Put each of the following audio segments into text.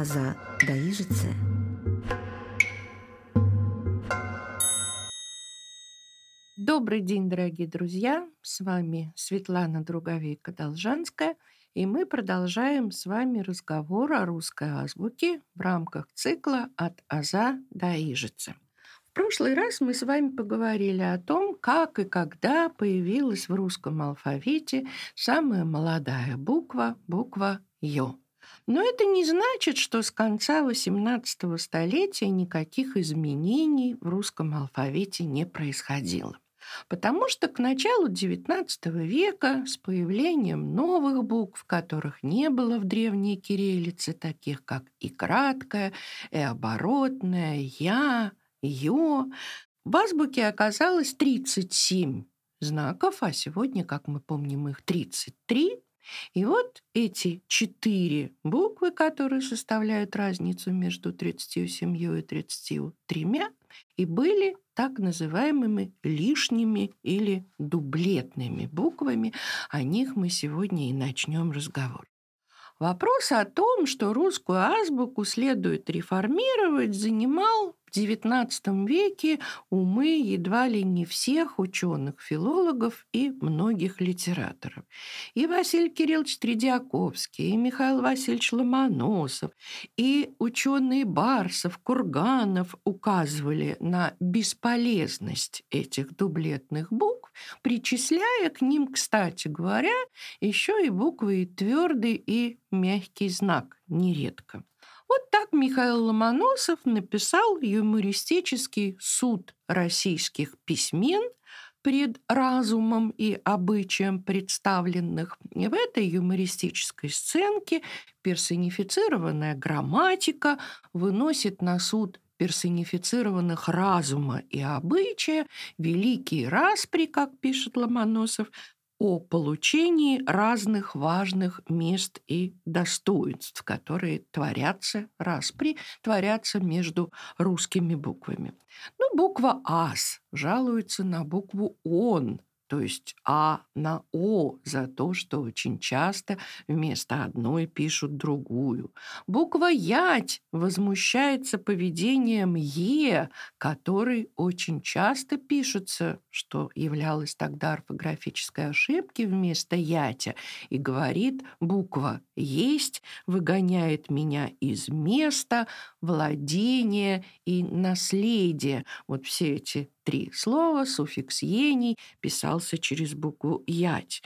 аза даижице. Добрый день, дорогие друзья! С вами Светлана Друговейка-Должанская, и мы продолжаем с вами разговор о русской азбуке в рамках цикла «От аза до ижицы». В прошлый раз мы с вами поговорили о том, как и когда появилась в русском алфавите самая молодая буква, буква «ё». Но это не значит, что с конца XVIII столетия никаких изменений в русском алфавите не происходило. Потому что к началу XIX века с появлением новых букв, которых не было в древней кириллице, таких как и краткая, и оборотная, я, ё, в азбуке оказалось 37 знаков, а сегодня, как мы помним, их 33. И вот эти четыре буквы, которые составляют разницу между 37 и 33, и были так называемыми лишними или дублетными буквами. О них мы сегодня и начнем разговор. Вопрос о том, что русскую азбуку следует реформировать, занимал в XIX веке умы едва ли не всех ученых, филологов и многих литераторов. И Василий Кириллович Тредиаковский, и Михаил Васильевич Ломоносов, и ученые Барсов, Курганов указывали на бесполезность этих дублетных букв, причисляя к ним, кстати говоря, еще и буквы твердый и мягкий знак нередко. Вот так Михаил Ломоносов написал юмористический суд российских письмен пред разумом и обычаем представленных. В этой юмористической сценке персонифицированная грамматика выносит на суд персонифицированных разума и обычая, великие распри, как пишет Ломоносов, о получении разных важных мест и достоинств, которые творятся, распри, творятся между русскими буквами. Ну, буква «ас» жалуется на букву «он», то есть А на О за то, что очень часто вместо одной пишут другую. Буква Ять возмущается поведением Е, который очень часто пишется, что являлось тогда орфографической ошибки вместо Ятя, и говорит буква Есть выгоняет меня из места, владения и наследия. Вот все эти три слова, суффикс «ений» писался через букву «ять».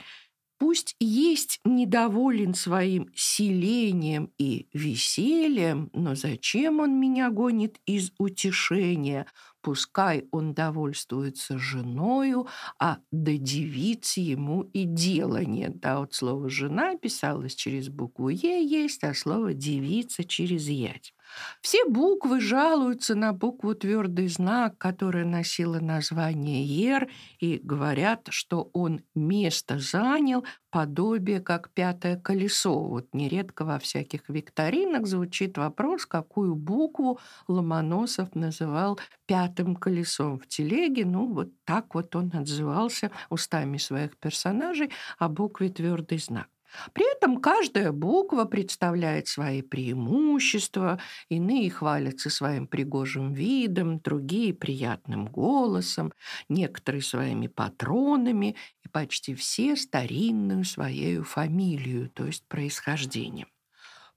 Пусть есть недоволен своим селением и весельем, но зачем он меня гонит из утешения? Пускай он довольствуется женою, а до девиц ему и дела нет. Да, вот слово «жена» писалось через букву «е» есть, а слово «девица» через «ять». Все буквы жалуются на букву твердый знак, которая носила название «ер», и говорят, что он место занял, подобие как пятое колесо. Вот нередко во всяких викторинах звучит вопрос, какую букву Ломоносов называл пятым колесом в телеге. Ну, вот так вот он отзывался устами своих персонажей о букве твердый знак. При этом каждая буква представляет свои преимущества, иные хвалятся своим пригожим видом, другие приятным голосом, некоторые своими патронами и почти все старинную своей фамилию, то есть происхождением.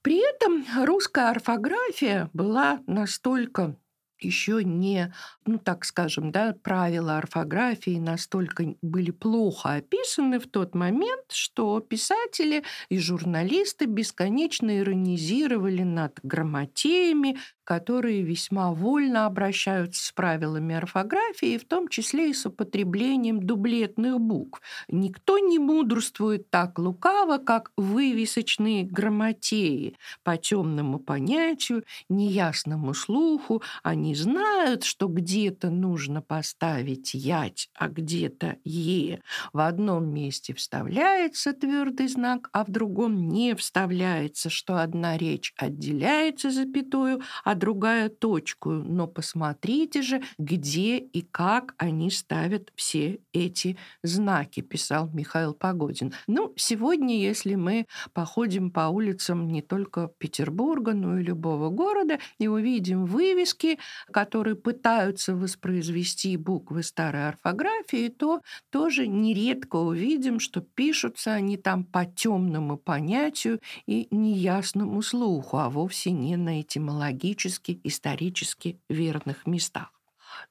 При этом русская орфография была настолько еще не, ну так скажем, да, правила орфографии настолько были плохо описаны в тот момент, что писатели и журналисты бесконечно иронизировали над грамотеями, которые весьма вольно обращаются с правилами орфографии, в том числе и с употреблением дублетных букв. Никто не мудрствует так лукаво, как вывесочные грамотеи. По темному понятию, неясному слуху, они они знают, что где-то нужно поставить ять, а где-то е. В одном месте вставляется твердый знак, а в другом не вставляется, что одна речь отделяется запятую, а другая точкою. Но посмотрите же, где и как они ставят все эти знаки, писал Михаил Погодин. Ну, сегодня, если мы походим по улицам не только Петербурга, но и любого города и увидим вывески, которые пытаются воспроизвести буквы старой орфографии, то тоже нередко увидим, что пишутся они там по темному понятию и неясному слуху, а вовсе не на этимологически, исторически верных местах.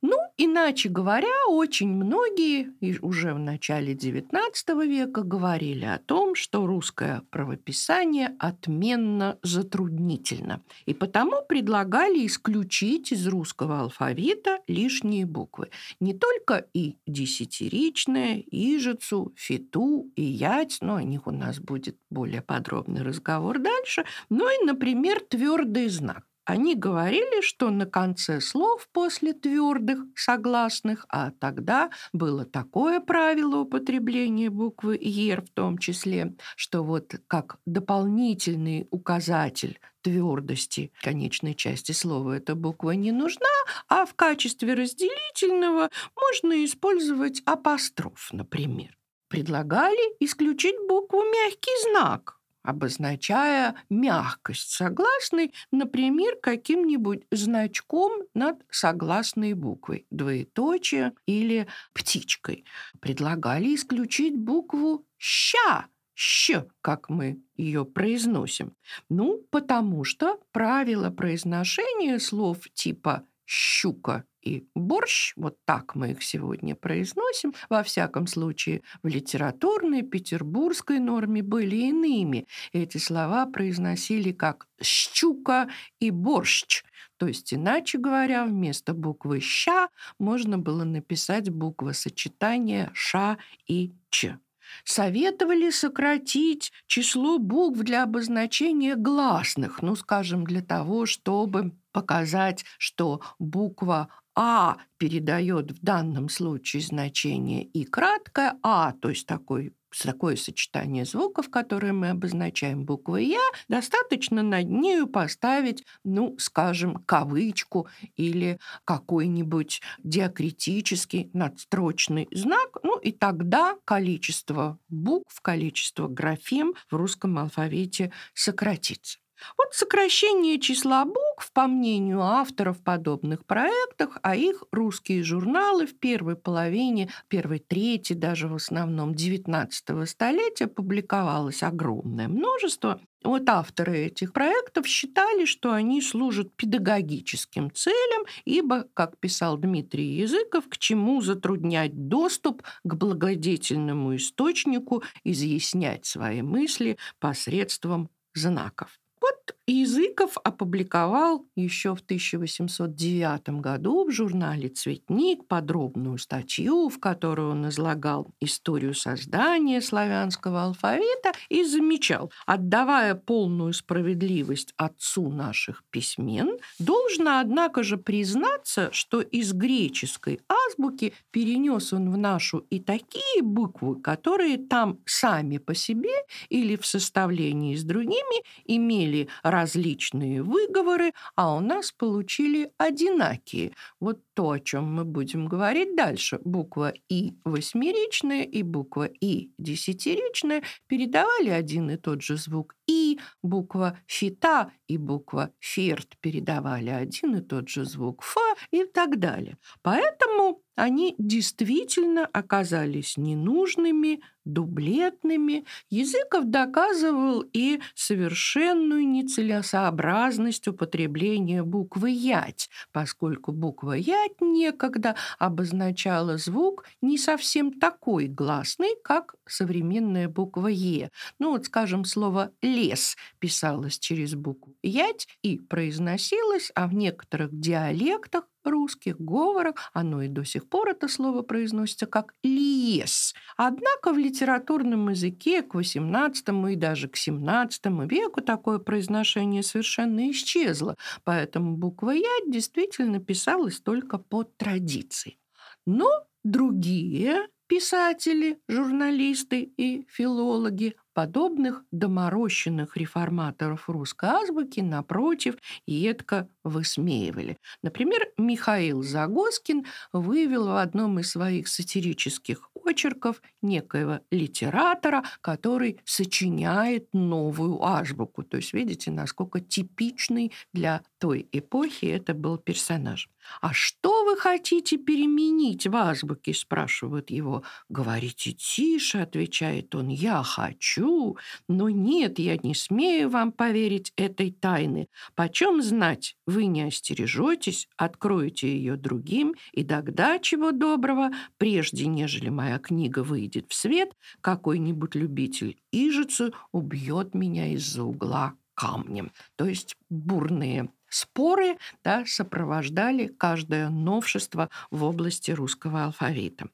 Ну, иначе говоря, очень многие уже в начале XIX века говорили о том, что русское правописание отменно затруднительно, и потому предлагали исключить из русского алфавита лишние буквы. Не только и десятиричное, ижицу, фиту и ять, но о них у нас будет более подробный разговор дальше, но и, например, твердый знак. Они говорили, что на конце слов после твердых согласных, а тогда было такое правило употребления буквы «ер» в том числе, что вот как дополнительный указатель твердости конечной части слова эта буква не нужна, а в качестве разделительного можно использовать апостроф, например. Предлагали исключить букву «мягкий знак», обозначая мягкость согласной, например, каким-нибудь значком над согласной буквой, двоеточие или птичкой. Предлагали исключить букву «ща», «щ», как мы ее произносим. Ну, потому что правила произношения слов типа «щука» и борщ, вот так мы их сегодня произносим, во всяком случае в литературной петербургской норме были иными. Эти слова произносили как «щука» и «борщ», то есть, иначе говоря, вместо буквы «ща» можно было написать буквы сочетания «ша» и «ч». Советовали сократить число букв для обозначения гласных, ну, скажем, для того, чтобы показать, что буква а передает в данном случае значение и краткое А, то есть такой такое сочетание звуков, которые мы обозначаем буквой «я», достаточно над нею поставить, ну, скажем, кавычку или какой-нибудь диакритический надстрочный знак, ну, и тогда количество букв, количество графем в русском алфавите сократится. Вот сокращение числа букв, по мнению авторов подобных проектов, а их русские журналы в первой половине, первой трети даже в основном 19 столетия публиковалось огромное множество. Вот авторы этих проектов считали, что они служат педагогическим целям, ибо, как писал Дмитрий Языков, к чему затруднять доступ к благодетельному источнику, изъяснять свои мысли посредством знаков. Вот Языков опубликовал еще в 1809 году в журнале «Цветник» подробную статью, в которой он излагал историю создания славянского алфавита и замечал, отдавая полную справедливость отцу наших письмен, должно, однако же, признаться, что из греческой азбуки перенес он в нашу и такие буквы, которые там сами по себе или в составлении с другими имели различные выговоры, а у нас получили одинакие. Вот то, о чем мы будем говорить дальше. Буква «и» восьмеричная и буква «и» десятиричная передавали один и тот же звук «и», буква «фита» и буква «ферт» передавали один и тот же звук «фа» и так далее. Поэтому они действительно оказались ненужными, дублетными. Языков доказывал и совершенную нецелесообразность употребления буквы «ять», поскольку буква «ять» некогда обозначала звук не совсем такой гласный, как современная буква «е». Ну вот, скажем, слово «лес» писалось через букву «ять» и произносилось, а в некоторых диалектах русских говорах оно и до сих пор это слово произносится как «лиес». Однако в литературном языке к XVIII и даже к XVII веку такое произношение совершенно исчезло, поэтому буква «я» действительно писалась только по традиции. Но другие писатели, журналисты и филологи подобных доморощенных реформаторов русской азбуки, напротив, едко высмеивали. Например, Михаил Загоскин вывел в одном из своих сатирических очерков некоего литератора, который сочиняет новую азбуку. То есть видите, насколько типичный для той эпохи это был персонаж. «А что вы хотите переменить в азбуке?» – спрашивают его. «Говорите тише», – отвечает он, – «я хочу, но нет, я не смею вам поверить этой тайны. Почем знать, вы не остережетесь, откроете ее другим, и тогда, чего доброго, прежде нежели моя книга выйдет в свет, какой-нибудь любитель ижицы убьет меня из-за угла камнем». То есть бурные Споры да, сопровождали каждое новшество в области русского алфавита.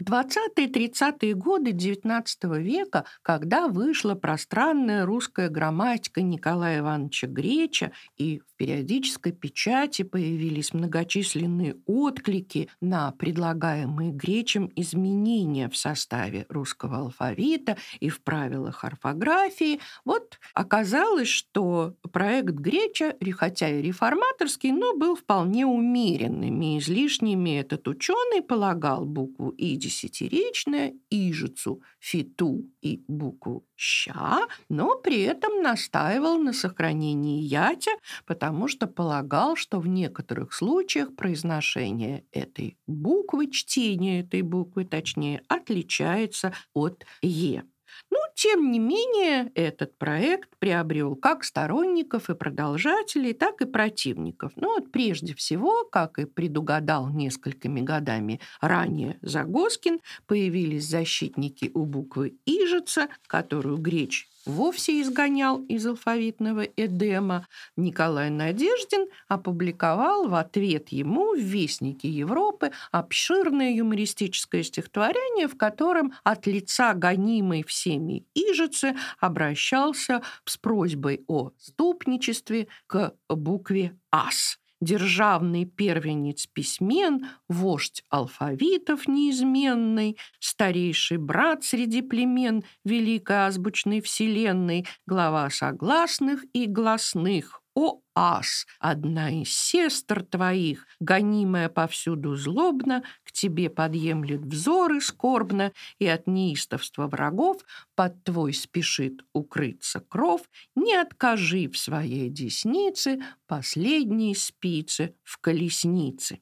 В 20-30-е годы XIX века, когда вышла пространная русская грамматика Николая Ивановича Греча и в периодической печати появились многочисленные отклики на предлагаемые Гречем изменения в составе русского алфавита и в правилах орфографии, вот оказалось, что проект Греча, хотя и реформаторский, но был вполне умеренным, и излишними этот ученый полагал букву «и» десятиречное ижицу, фиту и букву «ща», но при этом настаивал на сохранении ятя, потому что полагал, что в некоторых случаях произношение этой буквы, чтение этой буквы, точнее, отличается от «е». Но, тем не менее, этот проект приобрел как сторонников и продолжателей, так и противников. Ну вот прежде всего, как и предугадал несколькими годами ранее Загоскин, появились защитники у буквы «Ижица», которую Греч вовсе изгонял из алфавитного Эдема, Николай Надеждин опубликовал в ответ ему в Вестнике Европы обширное юмористическое стихотворение, в котором от лица гонимой всеми Ижицы обращался с просьбой о ступничестве к букве «Ас» державный первенец письмен, вождь алфавитов неизменный, старейший брат среди племен великой азбучной вселенной, глава согласных и гласных, о ас, одна из сестр твоих, гонимая повсюду злобно, к тебе подъемлет взоры скорбно, и от неистовства врагов под твой спешит укрыться кров, не откажи в своей деснице последней спицы в колеснице.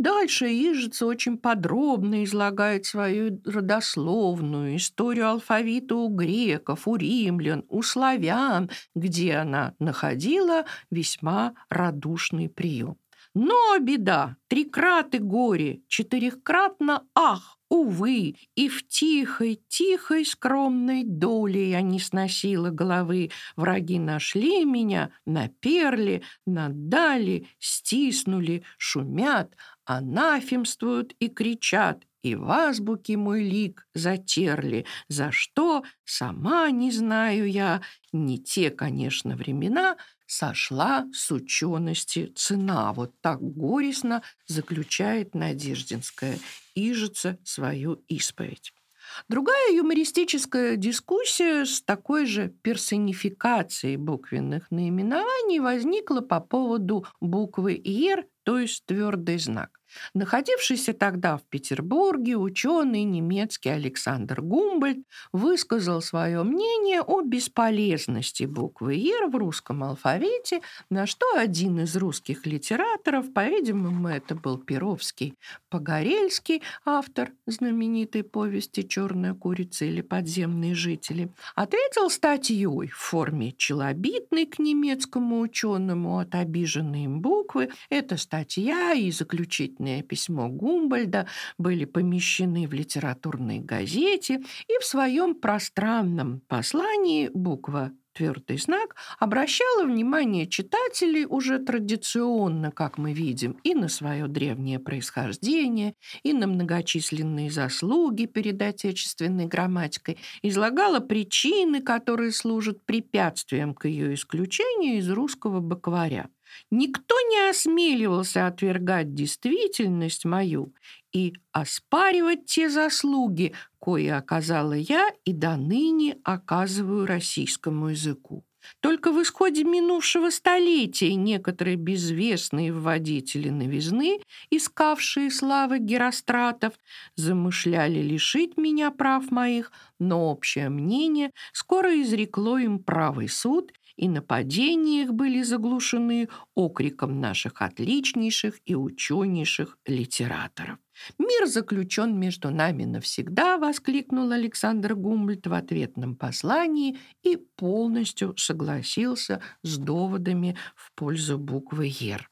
Дальше Ижица очень подробно излагает свою родословную историю алфавита у греков, у римлян, у славян, где она находила весьма радушный прием. Но беда, трикраты горе, четырехкратно ах, увы, и в тихой, тихой, скромной доле я не сносила головы. Враги нашли меня, наперли, надали, стиснули, шумят, анафемствуют и кричат, и в азбуке мой лик затерли. За что, сама не знаю я, не те, конечно, времена, сошла с учености цена. Вот так горестно заключает Надеждинская Ижица свою исповедь. Другая юмористическая дискуссия с такой же персонификацией буквенных наименований возникла по поводу буквы «ер», то есть твердый знак. Находившийся тогда в Петербурге ученый немецкий Александр Гумбольд высказал свое мнение о бесполезности буквы «Ер» в русском алфавите, на что один из русских литераторов, по-видимому, это был Перовский Погорельский, автор знаменитой повести «Черная курица» или «Подземные жители», ответил статьей в форме челобитной к немецкому ученому от обиженной им буквы. Эта статья и заключительная любопытное письмо Гумбольда были помещены в литературной газете, и в своем пространном послании буква твердый знак обращала внимание читателей уже традиционно, как мы видим, и на свое древнее происхождение, и на многочисленные заслуги перед отечественной грамматикой, излагала причины, которые служат препятствием к ее исключению из русского букваря. Никто не осмеливался отвергать действительность мою и оспаривать те заслуги, кои оказала я и до ныне оказываю российскому языку. Только в исходе минувшего столетия некоторые безвестные вводители новизны, искавшие славы геростратов, замышляли лишить меня прав моих, но общее мнение скоро изрекло им правый суд, и нападения их были заглушены окриком наших отличнейших и ученейших литераторов. «Мир заключен между нами навсегда!» — воскликнул Александр Гумбольд в ответном послании и полностью согласился с доводами в пользу буквы «Ер».